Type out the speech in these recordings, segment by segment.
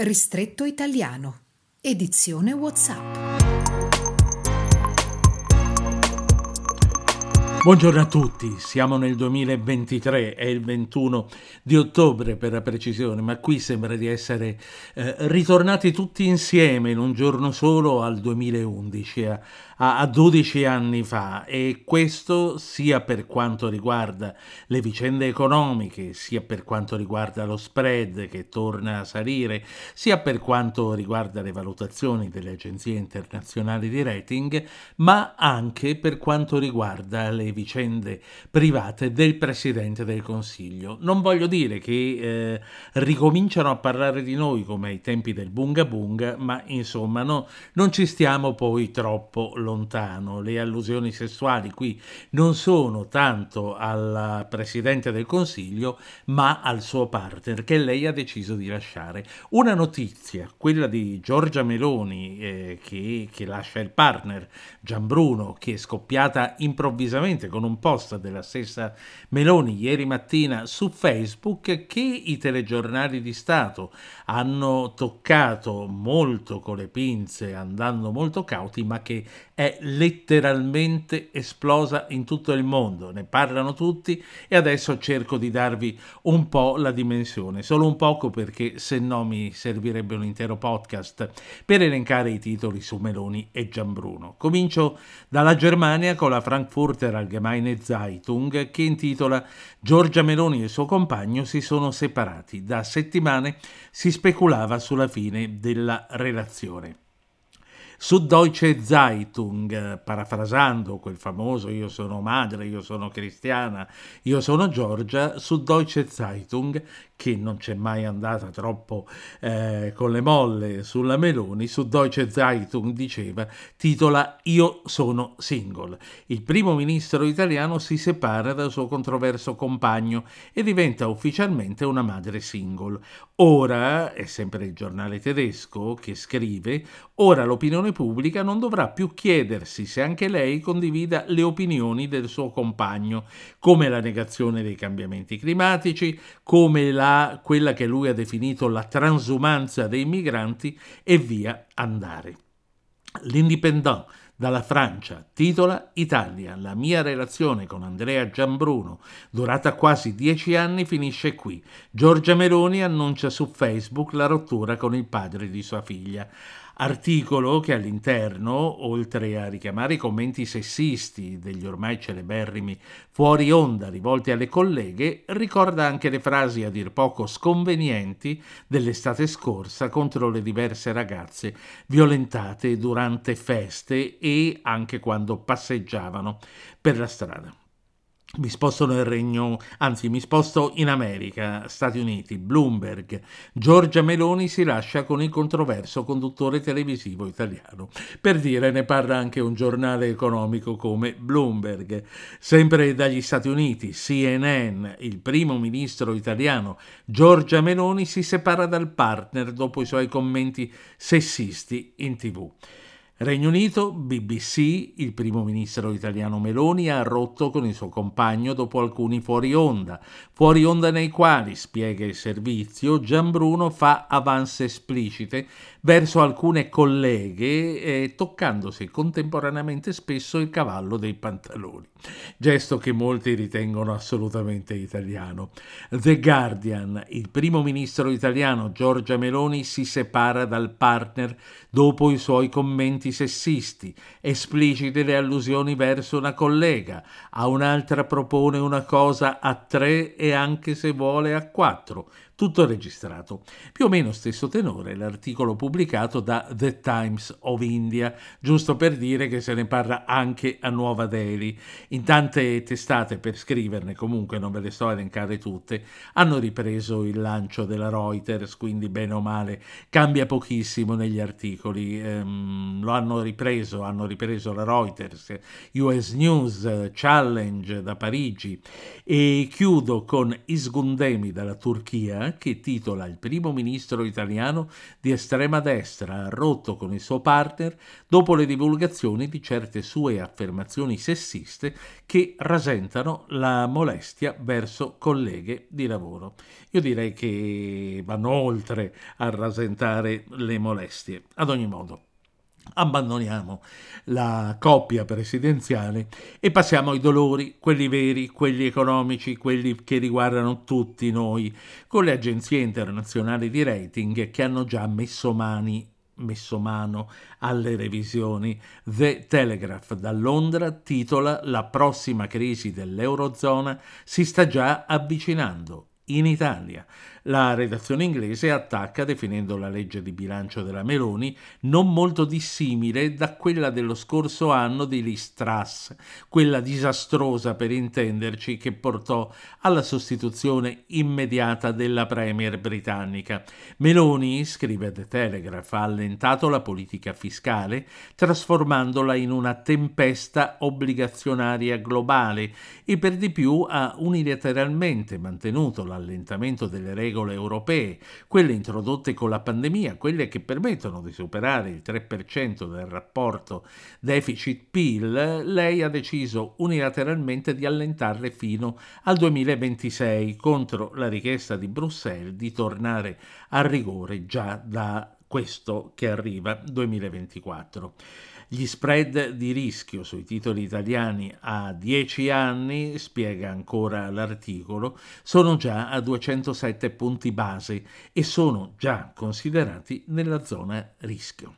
Ristretto italiano. Edizione WhatsApp. Buongiorno a tutti, siamo nel 2023, è il 21 di ottobre per la precisione, ma qui sembra di essere eh, ritornati tutti insieme in un giorno solo al 2011, a, a, 12 anni fa. E questo sia per quanto riguarda le vicende economiche, sia per quanto riguarda lo spread che torna a salire, sia per quanto riguarda le valutazioni delle agenzie internazionali di rating, ma anche per quanto riguarda le vicende private del Presidente del Consiglio. Non voglio dire che eh, ricominciano a parlare di noi come ai tempi del bunga bunga, ma insomma no, non ci stiamo poi troppo lontano. Le allusioni sessuali qui non sono tanto al Presidente del Consiglio, ma al suo partner che lei ha deciso di lasciare. Una notizia, quella di Giorgia Meloni eh, che, che lascia il partner Gianbruno, che è scoppiata improvvisamente con un post della stessa Meloni ieri mattina su Facebook che i telegiornali di Stato hanno toccato molto con le pinze, andando molto cauti, ma che è letteralmente esplosa in tutto il mondo. Ne parlano tutti e adesso cerco di darvi un po' la dimensione, solo un poco perché se no mi servirebbe un intero podcast per elencare i titoli su Meloni e Gianbruno. Comincio dalla Germania con la Frankfurter Allgemeine Zeitung che intitola Giorgia Meloni e il suo compagno si sono separati. Da settimane si speculava sulla fine della relazione. Su Deutsche Zeitung, parafrasando quel famoso io sono madre, io sono cristiana, io sono Giorgia, su Deutsche Zeitung che non c'è mai andata troppo eh, con le molle sulla Meloni, su Deutsche Zeitung diceva, titola Io sono single. Il primo ministro italiano si separa dal suo controverso compagno e diventa ufficialmente una madre single. Ora, è sempre il giornale tedesco che scrive, ora l'opinione pubblica non dovrà più chiedersi se anche lei condivida le opinioni del suo compagno, come la negazione dei cambiamenti climatici, come la quella che lui ha definito la transumanza dei migranti e via andare. L'Independent dalla Francia titola Italia, la mia relazione con Andrea Giambruno, durata quasi dieci anni, finisce qui. Giorgia Meloni annuncia su Facebook la rottura con il padre di sua figlia articolo che all'interno, oltre a richiamare i commenti sessisti degli ormai celeberrimi fuori onda rivolti alle colleghe, ricorda anche le frasi a dir poco sconvenienti dell'estate scorsa contro le diverse ragazze violentate durante feste anche quando passeggiavano per la strada. Mi sposto nel regno, anzi mi sposto in America, Stati Uniti, Bloomberg. Giorgia Meloni si lascia con il controverso conduttore televisivo italiano. Per dire, ne parla anche un giornale economico come Bloomberg. Sempre dagli Stati Uniti, CNN, il primo ministro italiano Giorgia Meloni si separa dal partner dopo i suoi commenti sessisti in tv. Regno Unito, BBC, il primo ministro italiano Meloni ha rotto con il suo compagno dopo alcuni fuori onda, fuori onda nei quali, spiega il servizio, Gianbruno fa avance esplicite verso alcune colleghe eh, toccandosi contemporaneamente spesso il cavallo dei pantaloni, gesto che molti ritengono assolutamente italiano. The Guardian, il primo ministro italiano Giorgia Meloni si separa dal partner dopo i suoi commenti sessisti, esplicite le allusioni verso una collega, a un'altra propone una cosa a tre e anche se vuole a quattro. Tutto registrato. Più o meno stesso tenore l'articolo pubblicato da The Times of India, giusto per dire che se ne parla anche a Nuova Delhi. In tante testate, per scriverne comunque, non ve le sto a elencare tutte, hanno ripreso il lancio della Reuters, quindi bene o male cambia pochissimo negli articoli. Ehm, lo hanno ripreso, hanno ripreso la Reuters, US News, Challenge da Parigi e chiudo con Isgundemi dalla Turchia che titola Il primo ministro italiano di estrema destra rotto con il suo partner dopo le divulgazioni di certe sue affermazioni sessiste che rasentano la molestia verso colleghe di lavoro. Io direi che vanno oltre a rasentare le molestie. Ad ogni modo, abbandoniamo la coppia presidenziale e passiamo ai dolori, quelli veri, quelli economici, quelli che riguardano tutti noi, con le agenzie internazionali di rating che hanno già messo mani messo mano alle revisioni. The Telegraph da Londra titola La prossima crisi dell'Eurozona si sta già avvicinando in Italia. La redazione inglese attacca definendo la legge di bilancio della Meloni non molto dissimile da quella dello scorso anno di Liz Truss, quella disastrosa per intenderci che portò alla sostituzione immediata della premier britannica. Meloni, scrive The Telegraph, ha allentato la politica fiscale trasformandola in una tempesta obbligazionaria globale e per di più ha unilateralmente mantenuto l'allentamento delle regole regole europee, quelle introdotte con la pandemia, quelle che permettono di superare il 3% del rapporto deficit-PIL, lei ha deciso unilateralmente di allentarle fino al 2026 contro la richiesta di Bruxelles di tornare a rigore già da questo che arriva 2024. Gli spread di rischio sui titoli italiani a 10 anni, spiega ancora l'articolo, sono già a 207 punti base e sono già considerati nella zona rischio.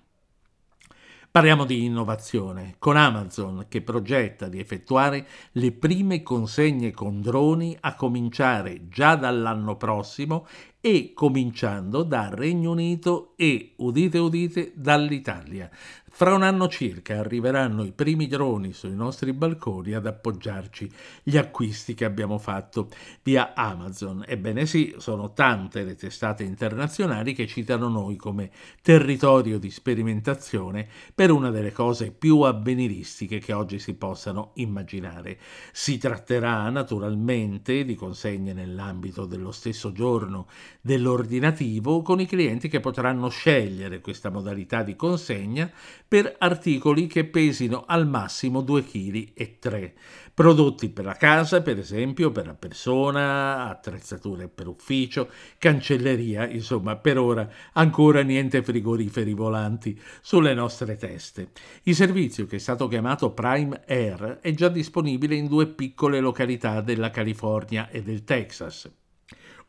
Parliamo di innovazione, con Amazon che progetta di effettuare le prime consegne con droni a cominciare già dall'anno prossimo e cominciando dal Regno Unito e, udite udite, dall'Italia. Fra un anno circa arriveranno i primi droni sui nostri balconi ad appoggiarci gli acquisti che abbiamo fatto via Amazon. Ebbene sì, sono tante le testate internazionali che citano noi come territorio di sperimentazione per una delle cose più avveniristiche che oggi si possano immaginare. Si tratterà naturalmente di consegne nell'ambito dello stesso giorno dell'ordinativo con i clienti che potranno scegliere questa modalità di consegna per articoli che pesino al massimo 2,3 kg. Prodotti per la casa, per esempio, per la persona, attrezzature per ufficio, cancelleria, insomma, per ora ancora niente frigoriferi volanti sulle nostre teste. Il servizio, che è stato chiamato Prime Air, è già disponibile in due piccole località della California e del Texas.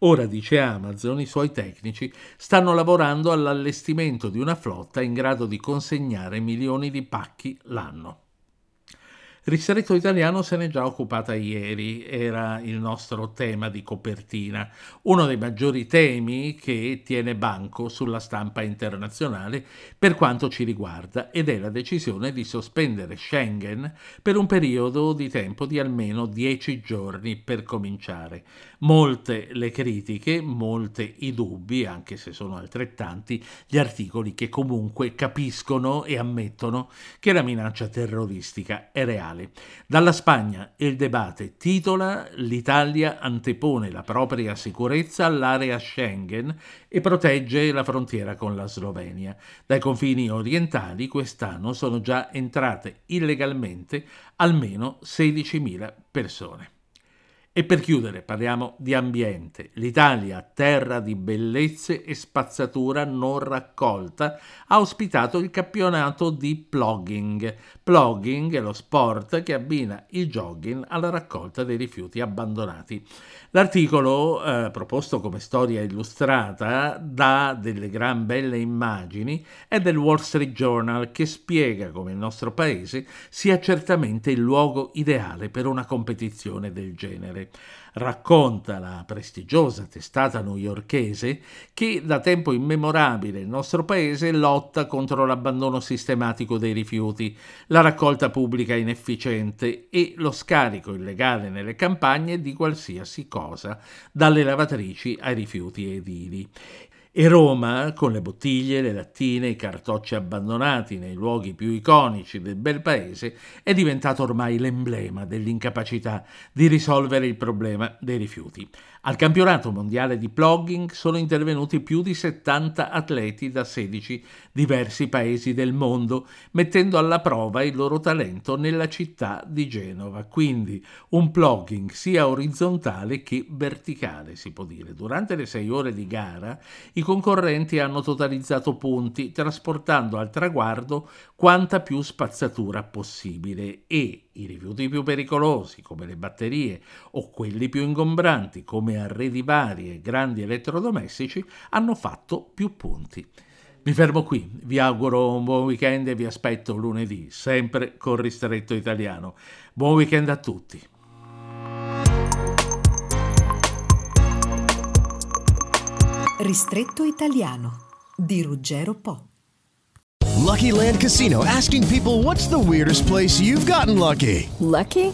Ora, dice Amazon, i suoi tecnici stanno lavorando all'allestimento di una flotta in grado di consegnare milioni di pacchi l'anno. Ristretto Italiano se n'è già occupata ieri, era il nostro tema di copertina, uno dei maggiori temi che tiene banco sulla stampa internazionale per quanto ci riguarda ed è la decisione di sospendere Schengen per un periodo di tempo di almeno dieci giorni per cominciare. Molte le critiche, molte i dubbi, anche se sono altrettanti, gli articoli che comunque capiscono e ammettono che la minaccia terroristica è reale mondiale. Dalla Spagna il debate titola L'Italia antepone la propria sicurezza all'area Schengen e protegge la frontiera con la Slovenia. Dai confini orientali quest'anno sono già entrate illegalmente almeno 16.000 persone. E per chiudere parliamo di ambiente. L'Italia, terra di bellezze e spazzatura non raccolta, ha ospitato il campionato di plogging. Plogging è lo sport che abbina il jogging alla raccolta dei rifiuti abbandonati. L'articolo, eh, proposto come storia illustrata, dà delle gran belle immagini, è del Wall Street Journal che spiega come il nostro paese sia certamente il luogo ideale per una competizione del genere mondiale. Racconta la prestigiosa testata newyorkese che da tempo immemorabile il nostro paese lotta contro l'abbandono sistematico dei rifiuti, la raccolta pubblica inefficiente e lo scarico illegale nelle campagne di qualsiasi cosa, dalle lavatrici ai rifiuti edili. E Roma, con le bottiglie, le lattine, i cartocci abbandonati nei luoghi più iconici del bel paese, è diventato ormai l'emblema dell'incapacità di risolvere il problema dei rifiuti. Al campionato mondiale di plogging sono intervenuti più di 70 atleti da 16 diversi paesi del mondo, mettendo alla prova il loro talento nella città di Genova. Quindi un plogging sia orizzontale che verticale, si può dire. Durante le sei ore di gara i concorrenti hanno totalizzato punti, trasportando al traguardo quanta più spazzatura possibile e i rifiuti più pericolosi, come le batterie, o quelli più ingombranti, come arredi vari e grandi elettrodomestici, hanno fatto più punti. Mi fermo qui, vi auguro un buon weekend e vi aspetto lunedì, sempre con Ristretto Italiano. Buon weekend a tutti. Ristretto Italiano di Ruggero Po. Lucky Land Casino asking people what's the weirdest place you've gotten lucky? Lucky?